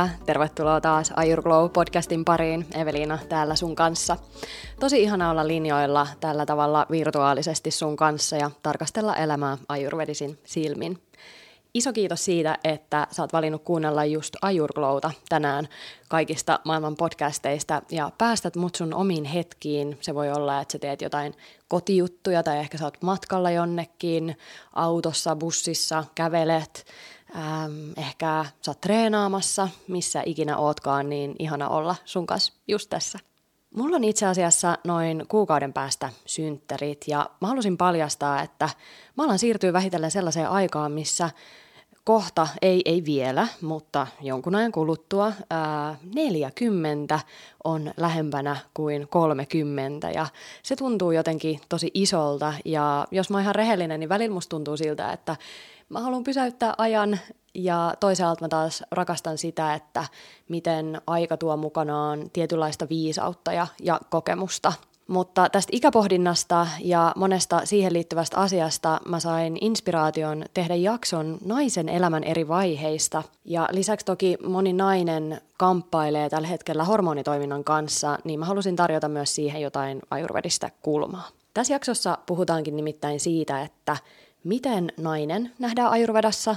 kuulija, tervetuloa taas Ayur Glow podcastin pariin. Eveliina täällä sun kanssa. Tosi ihana olla linjoilla tällä tavalla virtuaalisesti sun kanssa ja tarkastella elämää ajurvedisin silmin. Iso kiitos siitä, että sä oot valinnut kuunnella just Ajurglowta tänään kaikista maailman podcasteista ja päästät mut sun omiin hetkiin. Se voi olla, että sä teet jotain kotijuttuja tai ehkä sä oot matkalla jonnekin, autossa, bussissa, kävelet, ehkä sä oot treenaamassa, missä ikinä ootkaan, niin ihana olla sun kanssa just tässä. Mulla on itse asiassa noin kuukauden päästä synttärit ja mä halusin paljastaa, että mä alan siirtyä vähitellen sellaiseen aikaan, missä kohta, ei, ei vielä, mutta jonkun ajan kuluttua, ää, 40 on lähempänä kuin 30 ja se tuntuu jotenkin tosi isolta ja jos mä oon ihan rehellinen, niin välillä musta tuntuu siltä, että mä haluan pysäyttää ajan ja toisaalta mä taas rakastan sitä, että miten aika tuo mukanaan tietynlaista viisautta ja, ja kokemusta. Mutta tästä ikäpohdinnasta ja monesta siihen liittyvästä asiasta mä sain inspiraation tehdä jakson naisen elämän eri vaiheista. Ja lisäksi toki moni nainen kamppailee tällä hetkellä hormonitoiminnan kanssa, niin mä halusin tarjota myös siihen jotain ajurvedistä kulmaa. Tässä jaksossa puhutaankin nimittäin siitä, että miten nainen nähdään ajurvedassa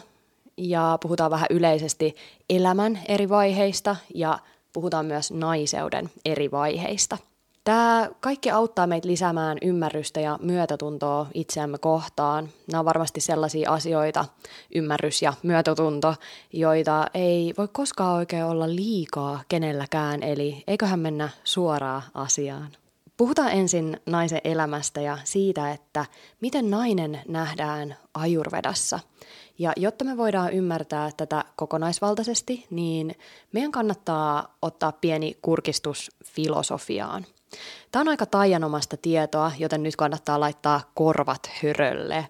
ja puhutaan vähän yleisesti elämän eri vaiheista ja puhutaan myös naiseuden eri vaiheista. Tämä kaikki auttaa meitä lisäämään ymmärrystä ja myötätuntoa itseämme kohtaan. Nämä on varmasti sellaisia asioita, ymmärrys ja myötätunto, joita ei voi koskaan oikein olla liikaa kenelläkään, eli eiköhän mennä suoraan asiaan. Puhutaan ensin naisen elämästä ja siitä, että miten nainen nähdään ajurvedassa. Ja jotta me voidaan ymmärtää tätä kokonaisvaltaisesti, niin meidän kannattaa ottaa pieni kurkistus filosofiaan. Tämä on aika taianomasta tietoa, joten nyt kannattaa laittaa korvat hörölle.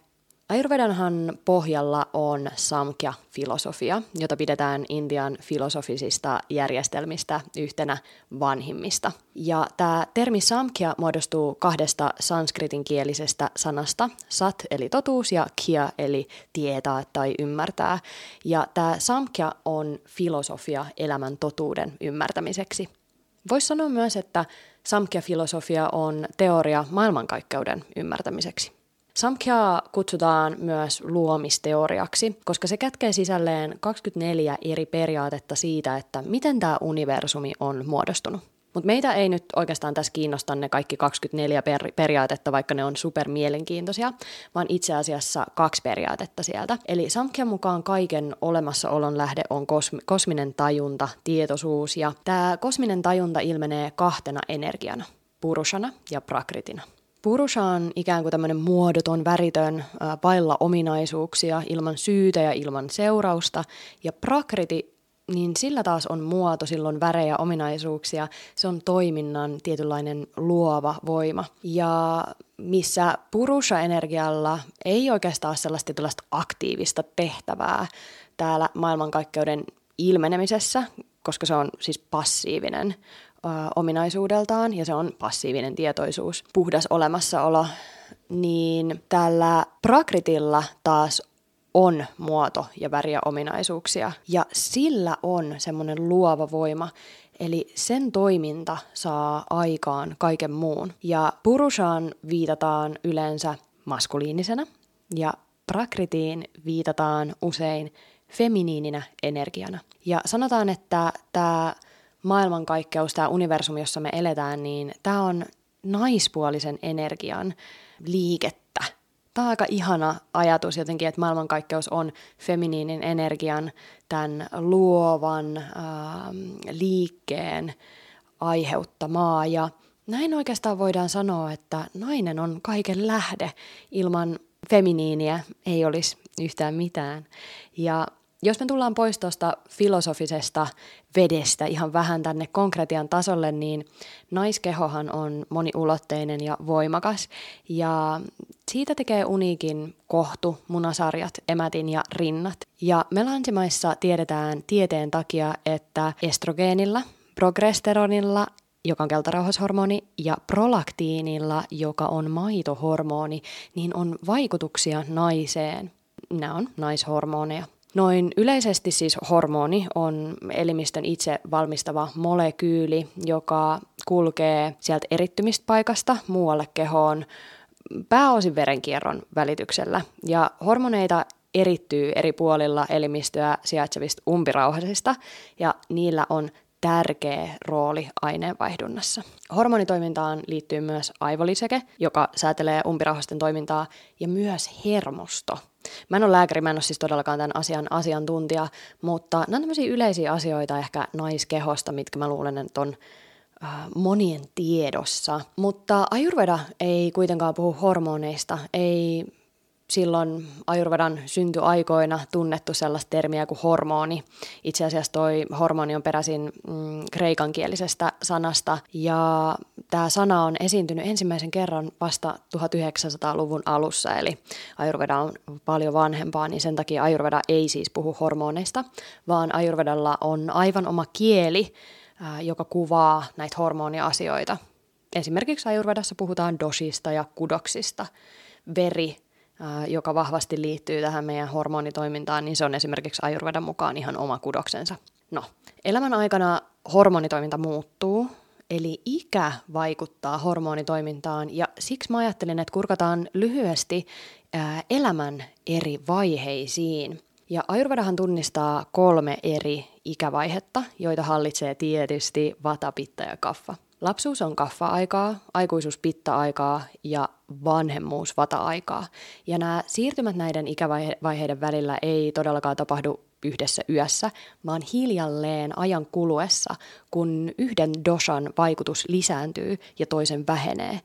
Ayurvedanhan pohjalla on Samkhya-filosofia, jota pidetään Intian filosofisista järjestelmistä yhtenä vanhimmista. Ja tämä termi Samkhya muodostuu kahdesta sanskritinkielisestä sanasta, sat eli totuus ja kia eli tietää tai ymmärtää. Ja tämä Samkhya on filosofia elämän totuuden ymmärtämiseksi. Voisi sanoa myös, että Samkhya-filosofia on teoria maailmankaikkeuden ymmärtämiseksi. Samkhyaa kutsutaan myös luomisteoriaksi, koska se kätkee sisälleen 24 eri periaatetta siitä, että miten tämä universumi on muodostunut. Mutta meitä ei nyt oikeastaan tässä kiinnosta ne kaikki 24 per- periaatetta, vaikka ne on super mielenkiintoisia, vaan itse asiassa kaksi periaatetta sieltä. Eli Samkhyan mukaan kaiken olemassaolon lähde on kosmi- kosminen tajunta, tietoisuus, ja tämä kosminen tajunta ilmenee kahtena energiana, purushana ja prakritina. Purusha on ikään kuin tämmöinen muodoton, väritön, vailla ominaisuuksia, ilman syytä ja ilman seurausta, ja prakriti niin sillä taas on muoto, silloin värejä, ominaisuuksia, se on toiminnan tietynlainen luova voima. Ja missä purusha-energialla ei oikeastaan sellaista tietynlaista aktiivista tehtävää täällä maailmankaikkeuden ilmenemisessä, koska se on siis passiivinen ö, ominaisuudeltaan ja se on passiivinen tietoisuus, puhdas olemassaolo, niin tällä prakritilla taas on muoto ja väriä ominaisuuksia ja sillä on semmoinen luova voima, eli sen toiminta saa aikaan kaiken muun. Ja purushaan viitataan yleensä maskuliinisena ja prakritiin viitataan usein feminiininä energiana. Ja sanotaan, että tämä maailmankaikkeus, tämä universumi, jossa me eletään, niin tämä on naispuolisen energian liikettä tämä on aika ihana ajatus jotenkin, että maailmankaikkeus on feminiinin energian, tämän luovan äh, liikkeen aiheuttamaa. Ja näin oikeastaan voidaan sanoa, että nainen on kaiken lähde. Ilman feminiiniä ei olisi yhtään mitään. Ja jos me tullaan pois tuosta filosofisesta vedestä ihan vähän tänne konkretian tasolle, niin naiskehohan on moniulotteinen ja voimakas. Ja siitä tekee uniikin kohtu, munasarjat, emätin ja rinnat. Ja me länsimaissa tiedetään tieteen takia, että estrogeenilla, progesteronilla joka on keltarauhashormoni, ja prolaktiinilla, joka on maitohormoni, niin on vaikutuksia naiseen. Nämä on naishormoneja. Noin yleisesti siis hormoni on elimistön itse valmistava molekyyli, joka kulkee sieltä erittymispaikasta muualle kehoon pääosin verenkierron välityksellä. Ja hormoneita erittyy eri puolilla elimistöä sijaitsevista umpirauhasista, ja niillä on tärkeä rooli aineenvaihdunnassa. Hormonitoimintaan liittyy myös aivoliseke, joka säätelee umpirauhasten toimintaa, ja myös hermosto. Mä en ole lääkäri, mä en ole siis todellakaan tämän asian asiantuntija, mutta nämä on tämmöisiä yleisiä asioita ehkä naiskehosta, mitkä mä luulen, että on äh, monien tiedossa. Mutta Ayurveda ei kuitenkaan puhu hormoneista, ei silloin Ayurvedan syntyaikoina tunnettu sellaista termiä kuin hormoni. Itse asiassa toi hormoni on peräisin mm, kreikankielisestä sanasta ja tämä sana on esiintynyt ensimmäisen kerran vasta 1900-luvun alussa, eli Ayurveda on paljon vanhempaa, niin sen takia Ayurveda ei siis puhu hormoneista, vaan Ayurvedalla on aivan oma kieli, joka kuvaa näitä hormoniasioita. Esimerkiksi Ayurvedassa puhutaan dosista ja kudoksista. Veri joka vahvasti liittyy tähän meidän hormonitoimintaan, niin se on esimerkiksi Ayurvedan mukaan ihan oma kudoksensa. No, elämän aikana hormonitoiminta muuttuu, eli ikä vaikuttaa hormonitoimintaan, ja siksi mä ajattelin, että kurkataan lyhyesti elämän eri vaiheisiin. Ja Ayurvedahan tunnistaa kolme eri ikävaihetta, joita hallitsee tietysti vata, pitta ja kaffa. Lapsuus on kaffa-aikaa, aikuisuus pitta-aikaa ja vanhemmuus vata-aikaa. Ja nämä siirtymät näiden ikävaiheiden välillä ei todellakaan tapahdu yhdessä yössä, vaan hiljalleen ajan kuluessa, kun yhden doshan vaikutus lisääntyy ja toisen vähenee.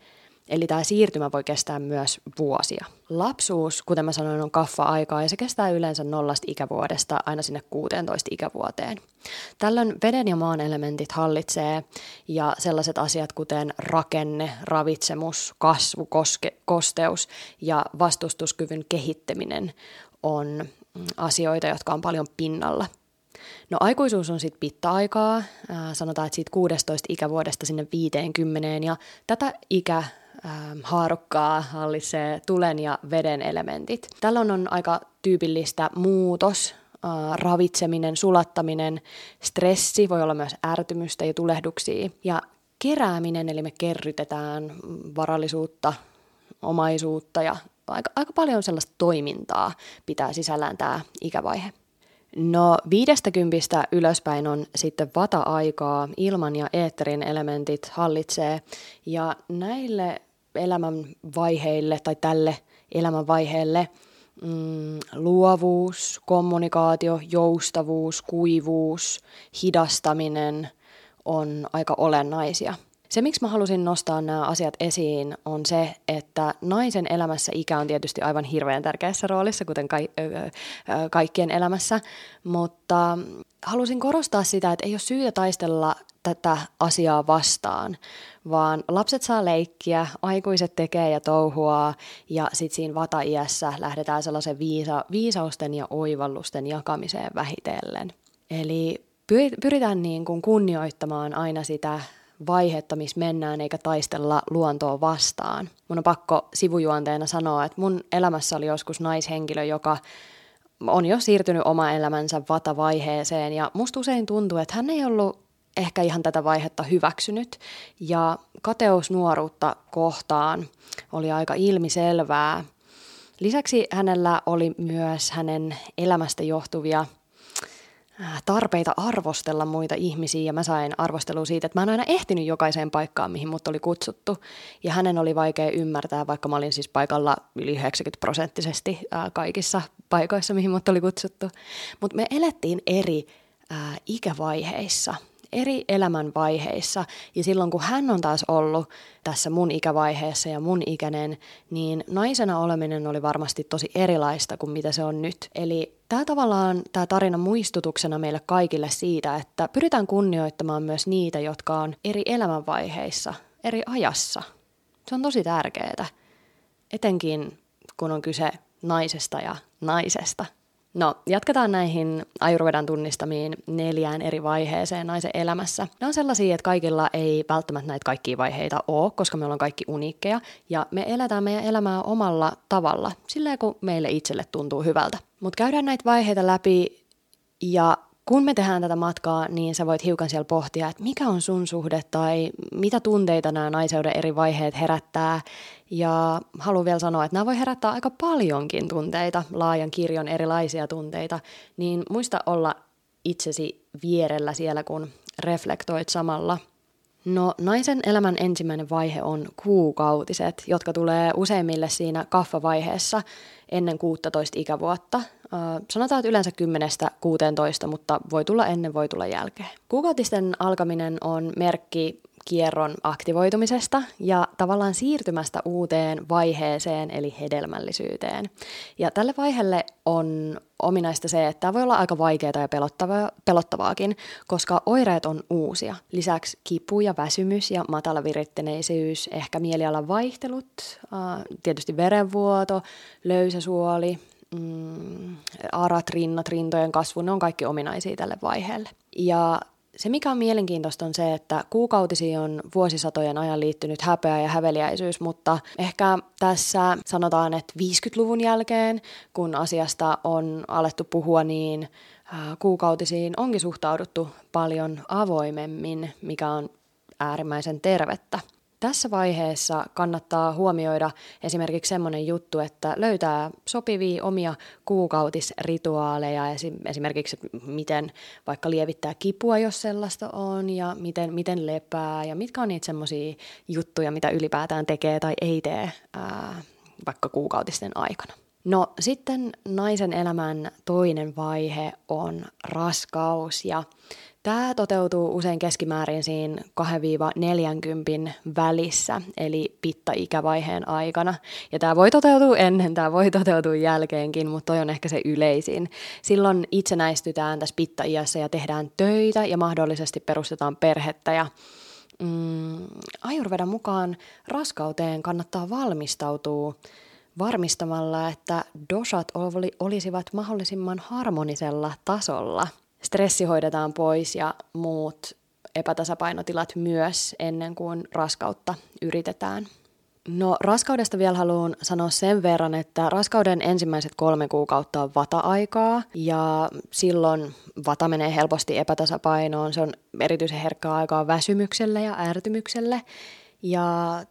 Eli tämä siirtymä voi kestää myös vuosia. Lapsuus, kuten mä sanoin, on kaffa-aikaa ja se kestää yleensä nollasta ikävuodesta aina sinne 16 ikävuoteen. Tällöin veden ja maan elementit hallitsee ja sellaiset asiat kuten rakenne, ravitsemus, kasvu, koske, kosteus ja vastustuskyvyn kehittäminen on mm, asioita, jotka on paljon pinnalla. No aikuisuus on sitten pitta-aikaa, sanotaan, että siitä 16 ikävuodesta sinne 50 ja tätä ikä haarukkaa hallitsee tulen ja veden elementit. Tällöin on aika tyypillistä muutos, äh, ravitseminen, sulattaminen, stressi, voi olla myös ärtymystä ja tulehduksia. Ja kerääminen, eli me kerrytetään varallisuutta, omaisuutta ja aika, aika paljon sellaista toimintaa pitää sisällään tämä ikävaihe. No viidestä kympistä ylöspäin on sitten vata-aikaa, ilman ja eetterin elementit hallitsee ja näille elämänvaiheille tai tälle elämänvaiheelle mm, luovuus, kommunikaatio, joustavuus, kuivuus, hidastaminen on aika olennaisia. Se, miksi mä halusin nostaa nämä asiat esiin, on se, että naisen elämässä ikä on tietysti aivan hirveän tärkeässä roolissa, kuten ka- kaikkien elämässä, mutta halusin korostaa sitä, että ei ole syytä taistella tätä asiaa vastaan, vaan lapset saa leikkiä, aikuiset tekee ja touhua ja sitten siinä vata-iässä lähdetään sellaisen viisa, viisausten ja oivallusten jakamiseen vähitellen. Eli pyritään niin kuin kunnioittamaan aina sitä vaihetta, missä mennään, eikä taistella luontoa vastaan. Mun on pakko sivujuonteena sanoa, että mun elämässä oli joskus naishenkilö, joka on jo siirtynyt oma elämänsä vata-vaiheeseen ja musta usein tuntuu, että hän ei ollut ehkä ihan tätä vaihetta hyväksynyt. Ja kateus nuoruutta kohtaan oli aika ilmiselvää. Lisäksi hänellä oli myös hänen elämästä johtuvia äh, tarpeita arvostella muita ihmisiä ja mä sain arvostelua siitä, että mä en aina ehtinyt jokaiseen paikkaan, mihin mut oli kutsuttu. Ja hänen oli vaikea ymmärtää, vaikka mä olin siis paikalla yli 90 prosenttisesti äh, kaikissa paikoissa, mihin mut oli kutsuttu. Mutta me elettiin eri äh, ikävaiheissa – eri elämänvaiheissa. Ja silloin kun hän on taas ollut tässä mun ikävaiheessa ja mun ikäinen, niin naisena oleminen oli varmasti tosi erilaista kuin mitä se on nyt. Eli tämä tavallaan, tämä tarina muistutuksena meille kaikille siitä, että pyritään kunnioittamaan myös niitä, jotka on eri elämänvaiheissa, eri ajassa. Se on tosi tärkeää, etenkin kun on kyse naisesta ja naisesta. No, jatketaan näihin Ayurvedan tunnistamiin neljään eri vaiheeseen naisen elämässä. Ne on sellaisia, että kaikilla ei välttämättä näitä kaikkia vaiheita ole, koska me ollaan kaikki uniikkeja ja me eletään meidän elämää omalla tavalla, silleen kun meille itselle tuntuu hyvältä. Mutta käydään näitä vaiheita läpi ja kun me tehdään tätä matkaa, niin sä voit hiukan siellä pohtia, että mikä on sun suhde tai mitä tunteita nämä naiseuden eri vaiheet herättää. Ja haluan vielä sanoa, että nämä voi herättää aika paljonkin tunteita, laajan kirjon erilaisia tunteita, niin muista olla itsesi vierellä siellä, kun reflektoit samalla. No naisen elämän ensimmäinen vaihe on kuukautiset, jotka tulee useimmille siinä kaffavaiheessa ennen 16 ikävuotta. Sanotaan, että yleensä 10-16, mutta voi tulla ennen, voi tulla jälkeen. Kuukautisten alkaminen on merkki kierron aktivoitumisesta ja tavallaan siirtymästä uuteen vaiheeseen eli hedelmällisyyteen. Ja tälle vaiheelle on ominaista se, että tämä voi olla aika vaikeaa ja pelottavaa, pelottavaakin, koska oireet on uusia. Lisäksi kipu ja väsymys ja matala viritteneisyys, ehkä mielialan vaihtelut, tietysti verenvuoto, löysä suoli, mm, arat, rinnat, rintojen kasvu, ne on kaikki ominaisia tälle vaiheelle. Ja se, mikä on mielenkiintoista, on se, että kuukautisiin on vuosisatojen ajan liittynyt häpeä ja häveliäisyys, mutta ehkä tässä sanotaan, että 50-luvun jälkeen, kun asiasta on alettu puhua, niin kuukautisiin onkin suhtauduttu paljon avoimemmin, mikä on äärimmäisen tervettä. Tässä vaiheessa kannattaa huomioida esimerkiksi semmoinen juttu, että löytää sopivia omia kuukautisrituaaleja, esimerkiksi miten vaikka lievittää kipua, jos sellaista on, ja miten, miten lepää, ja mitkä on niitä semmoisia juttuja, mitä ylipäätään tekee tai ei tee ää, vaikka kuukautisten aikana. No sitten naisen elämän toinen vaihe on raskaus ja Tämä toteutuu usein keskimäärin siinä 2-40 välissä, eli pitta-ikävaiheen aikana. Ja tämä voi toteutua ennen, tämä voi toteutua jälkeenkin, mutta toi on ehkä se yleisin. Silloin itsenäistytään tässä pitta-iässä ja tehdään töitä ja mahdollisesti perustetaan perhettä ja mm, ajurvedan mukaan raskauteen kannattaa valmistautua varmistamalla, että dosat olisivat mahdollisimman harmonisella tasolla – stressi hoidetaan pois ja muut epätasapainotilat myös ennen kuin raskautta yritetään. No raskaudesta vielä haluan sanoa sen verran, että raskauden ensimmäiset kolme kuukautta on vata-aikaa ja silloin vata menee helposti epätasapainoon. Se on erityisen herkkää aikaa väsymykselle ja ärtymykselle. Ja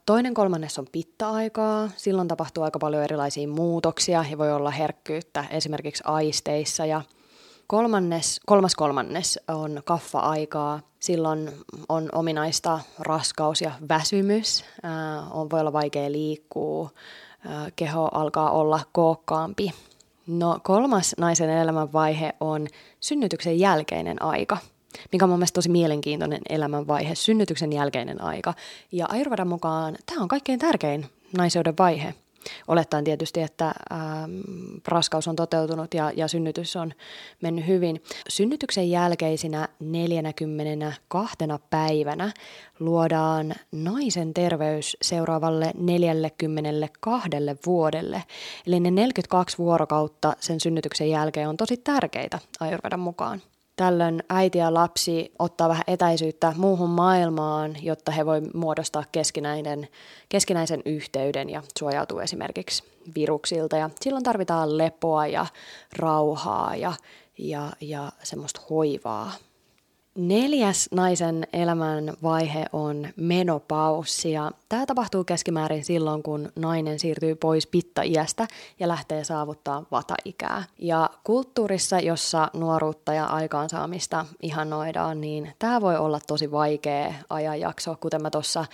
toinen kolmannes on pitta-aikaa. Silloin tapahtuu aika paljon erilaisia muutoksia ja voi olla herkkyyttä esimerkiksi aisteissa ja Kolmannes, kolmas kolmannes on kaffa-aikaa. Silloin on ominaista raskaus ja väsymys. Äh, on, voi olla vaikea liikkua. Äh, keho alkaa olla kookkaampi. No kolmas naisen elämänvaihe on synnytyksen jälkeinen aika mikä on mun mielestä tosi mielenkiintoinen elämänvaihe, synnytyksen jälkeinen aika. Ja Ayurvedan mukaan tämä on kaikkein tärkein naiseuden vaihe – Olettaen tietysti, että ähm, raskaus on toteutunut ja, ja synnytys on mennyt hyvin. Synnytyksen jälkeisinä 42 päivänä luodaan naisen terveys seuraavalle 42 vuodelle. Eli ne 42 vuorokautta sen synnytyksen jälkeen on tosi tärkeitä Ayurvedan mukaan. Tällöin äiti ja lapsi ottaa vähän etäisyyttä muuhun maailmaan, jotta he voi muodostaa keskinäinen, keskinäisen yhteyden ja suojautua esimerkiksi viruksilta. Ja silloin tarvitaan lepoa ja rauhaa ja, ja, ja semmoista hoivaa. Neljäs naisen elämän vaihe on menopaussi ja tämä tapahtuu keskimäärin silloin, kun nainen siirtyy pois pitta-iästä ja lähtee saavuttaa vata-ikää. Ja kulttuurissa, jossa nuoruutta ja aikaansaamista ihannoidaan, niin tämä voi olla tosi vaikea ajanjakso, kuten mä tuossa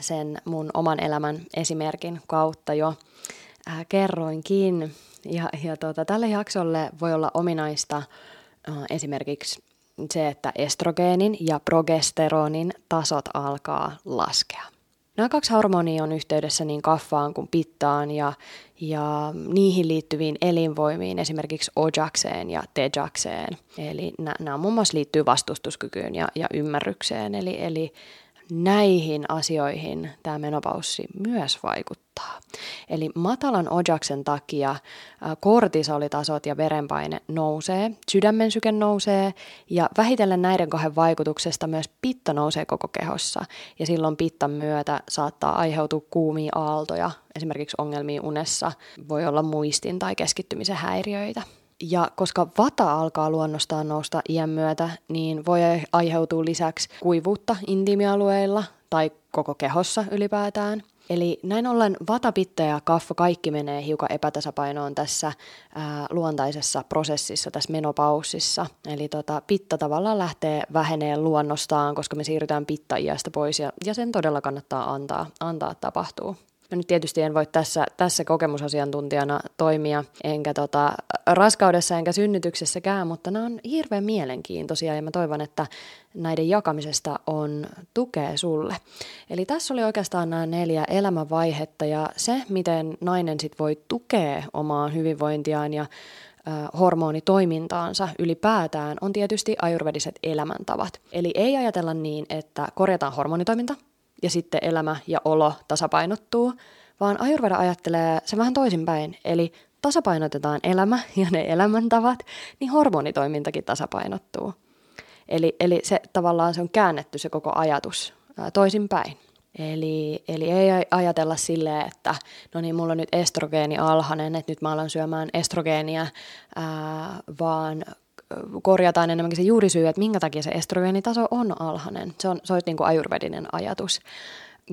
sen mun oman elämän esimerkin kautta jo ää, kerroinkin. Ja, ja tota, tälle jaksolle voi olla ominaista esimerkiksi se, että estrogeenin ja progesteronin tasot alkaa laskea. Nämä kaksi hormonia on yhteydessä niin kaffaan kuin pittaan ja, ja niihin liittyviin elinvoimiin, esimerkiksi ojakseen ja tejakseen. Eli nämä, nämä muun muassa liittyy vastustuskykyyn ja, ja ymmärrykseen. Eli, eli näihin asioihin tämä menopaussi myös vaikuttaa. Eli matalan ojaksen takia kortisolitasot ja verenpaine nousee, sydämen syke nousee ja vähitellen näiden kahden vaikutuksesta myös pitta nousee koko kehossa. Ja silloin pittan myötä saattaa aiheutua kuumia aaltoja, esimerkiksi ongelmia unessa, voi olla muistin tai keskittymisen häiriöitä. Ja koska vata alkaa luonnostaan nousta iän myötä, niin voi aiheutua lisäksi kuivuutta intiimialueilla tai koko kehossa ylipäätään. Eli näin ollen vata, pitta ja kaffa kaikki menee hiukan epätasapainoon tässä ää, luontaisessa prosessissa, tässä menopaussissa. Eli tota, pitta tavallaan lähtee vähenee luonnostaan, koska me siirrytään pitta-iästä pois ja, ja sen todella kannattaa antaa, antaa tapahtuu. Mä nyt tietysti en voi tässä, tässä kokemusasiantuntijana toimia, enkä tota, raskaudessa enkä synnytyksessäkään, mutta nämä on hirveän mielenkiintoisia ja mä toivon, että näiden jakamisesta on tukea sulle. Eli tässä oli oikeastaan nämä neljä elämänvaihetta ja se, miten nainen sit voi tukea omaa hyvinvointiaan ja hormonitoimintaansa ylipäätään on tietysti ajurvediset elämäntavat. Eli ei ajatella niin, että korjataan hormonitoiminta – ja sitten elämä ja olo tasapainottuu, vaan Ayurveda ajattelee se vähän toisinpäin, eli tasapainotetaan elämä ja ne elämäntavat, niin hormonitoimintakin tasapainottuu. Eli, eli se tavallaan se on käännetty se koko ajatus toisinpäin. Eli, eli ei ajatella silleen, että no niin, mulla on nyt estrogeeni alhainen, että nyt mä alan syömään estrogeenia, ää, vaan korjataan enemmänkin se juurisyy, että minkä takia se estrogeenitaso on alhainen. Se on, se on niin kuin ajurvedinen ajatus.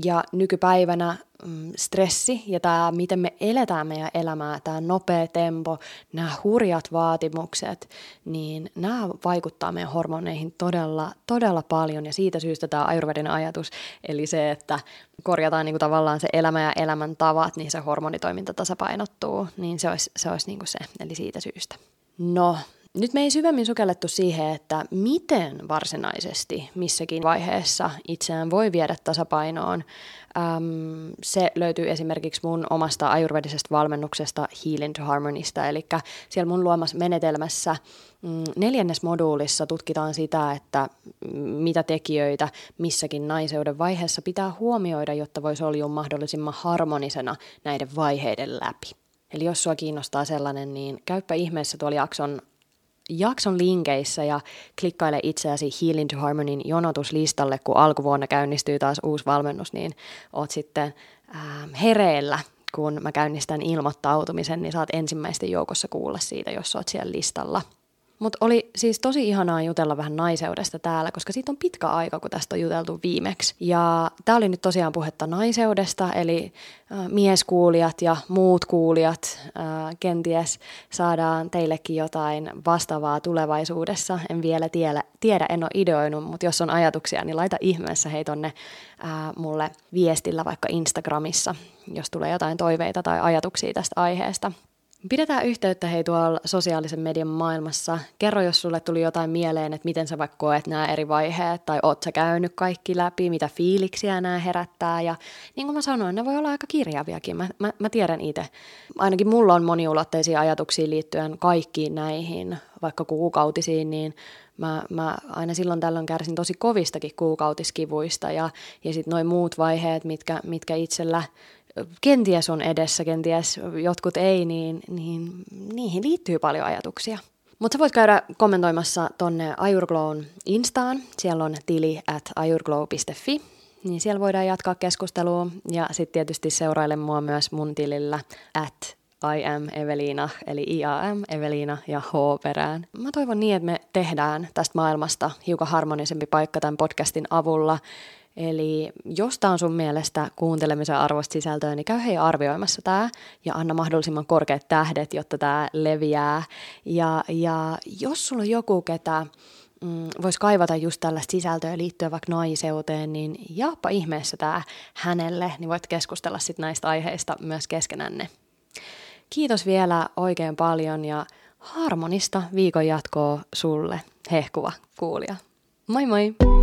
Ja nykypäivänä mm, stressi ja tämä, miten me eletään meidän elämää, tämä nopea tempo, nämä hurjat vaatimukset, niin nämä vaikuttaa meidän hormoneihin todella, todella paljon. Ja siitä syystä tämä ajurvedinen ajatus, eli se, että korjataan niin kuin tavallaan se elämä ja elämäntavat, niin se hormonitoiminta tasapainottuu, niin se olisi, se, olisi kuin se, eli siitä syystä. No, nyt me ei syvemmin sukellettu siihen, että miten varsinaisesti missäkin vaiheessa itseään voi viedä tasapainoon. Ähm, se löytyy esimerkiksi mun omasta ajurvedisesta valmennuksesta Healing to Harmonista, eli siellä mun luomassa menetelmässä mm, neljännes moduulissa tutkitaan sitä, että mitä tekijöitä missäkin naiseuden vaiheessa pitää huomioida, jotta voisi olla mahdollisimman harmonisena näiden vaiheiden läpi. Eli jos sua kiinnostaa sellainen, niin käyppä ihmeessä tuolla jakson jakson linkeissä ja klikkaile itseäsi Healing to Harmonyn jonotuslistalle, kun alkuvuonna käynnistyy taas uusi valmennus, niin oot sitten äh, hereillä, kun mä käynnistän ilmoittautumisen, niin saat ensimmäisten joukossa kuulla siitä, jos oot siellä listalla. Mutta oli siis tosi ihanaa jutella vähän naiseudesta täällä, koska siitä on pitkä aika, kun tästä on juteltu viimeksi. Ja tämä oli nyt tosiaan puhetta naiseudesta, eli äh, mieskuulijat ja muut kuulijat äh, kenties saadaan teillekin jotain vastaavaa tulevaisuudessa. En vielä tiedä, tiedä en ole ideoinut, mutta jos on ajatuksia, niin laita ihmeessä hei tonne äh, mulle viestillä vaikka Instagramissa, jos tulee jotain toiveita tai ajatuksia tästä aiheesta. Pidetään yhteyttä hei tuolla sosiaalisen median maailmassa. Kerro, jos sulle tuli jotain mieleen, että miten sä vaikka koet nämä eri vaiheet, tai oot sä käynyt kaikki läpi, mitä fiiliksiä nämä herättää. Ja niin kuin mä sanoin, ne voi olla aika kirjaviakin. Mä, mä, mä tiedän itse. Ainakin mulla on moniulotteisia ajatuksia liittyen kaikkiin näihin, vaikka kuukautisiin, niin mä, mä aina silloin tällöin kärsin tosi kovistakin kuukautiskivuista. Ja, ja sitten noin muut vaiheet, mitkä, mitkä itsellä kenties on edessä, kenties jotkut ei, niin, niin niihin liittyy paljon ajatuksia. Mutta voit käydä kommentoimassa tonne Ajurglown Instaan. Siellä on tili at ajurglow.fi, niin siellä voidaan jatkaa keskustelua. Ja sitten tietysti seuraile mua myös mun tilillä at I am Evelina, eli IAM, Evelina ja H perään. Mä toivon niin, että me tehdään tästä maailmasta hiukan harmonisempi paikka tämän podcastin avulla. Eli jos tämä on sun mielestä kuuntelemisen arvoista sisältöä, niin käy hei arvioimassa tämä ja anna mahdollisimman korkeat tähdet, jotta tämä leviää. Ja, ja jos sulla on joku, ketä mm, voisi kaivata just tällaista sisältöä liittyen vaikka naiseuteen, niin jaappa ihmeessä tämä hänelle, niin voit keskustella sitten näistä aiheista myös keskenänne. Kiitos vielä oikein paljon ja harmonista viikon jatkoa sulle, hehkuva kuulija. Moi moi!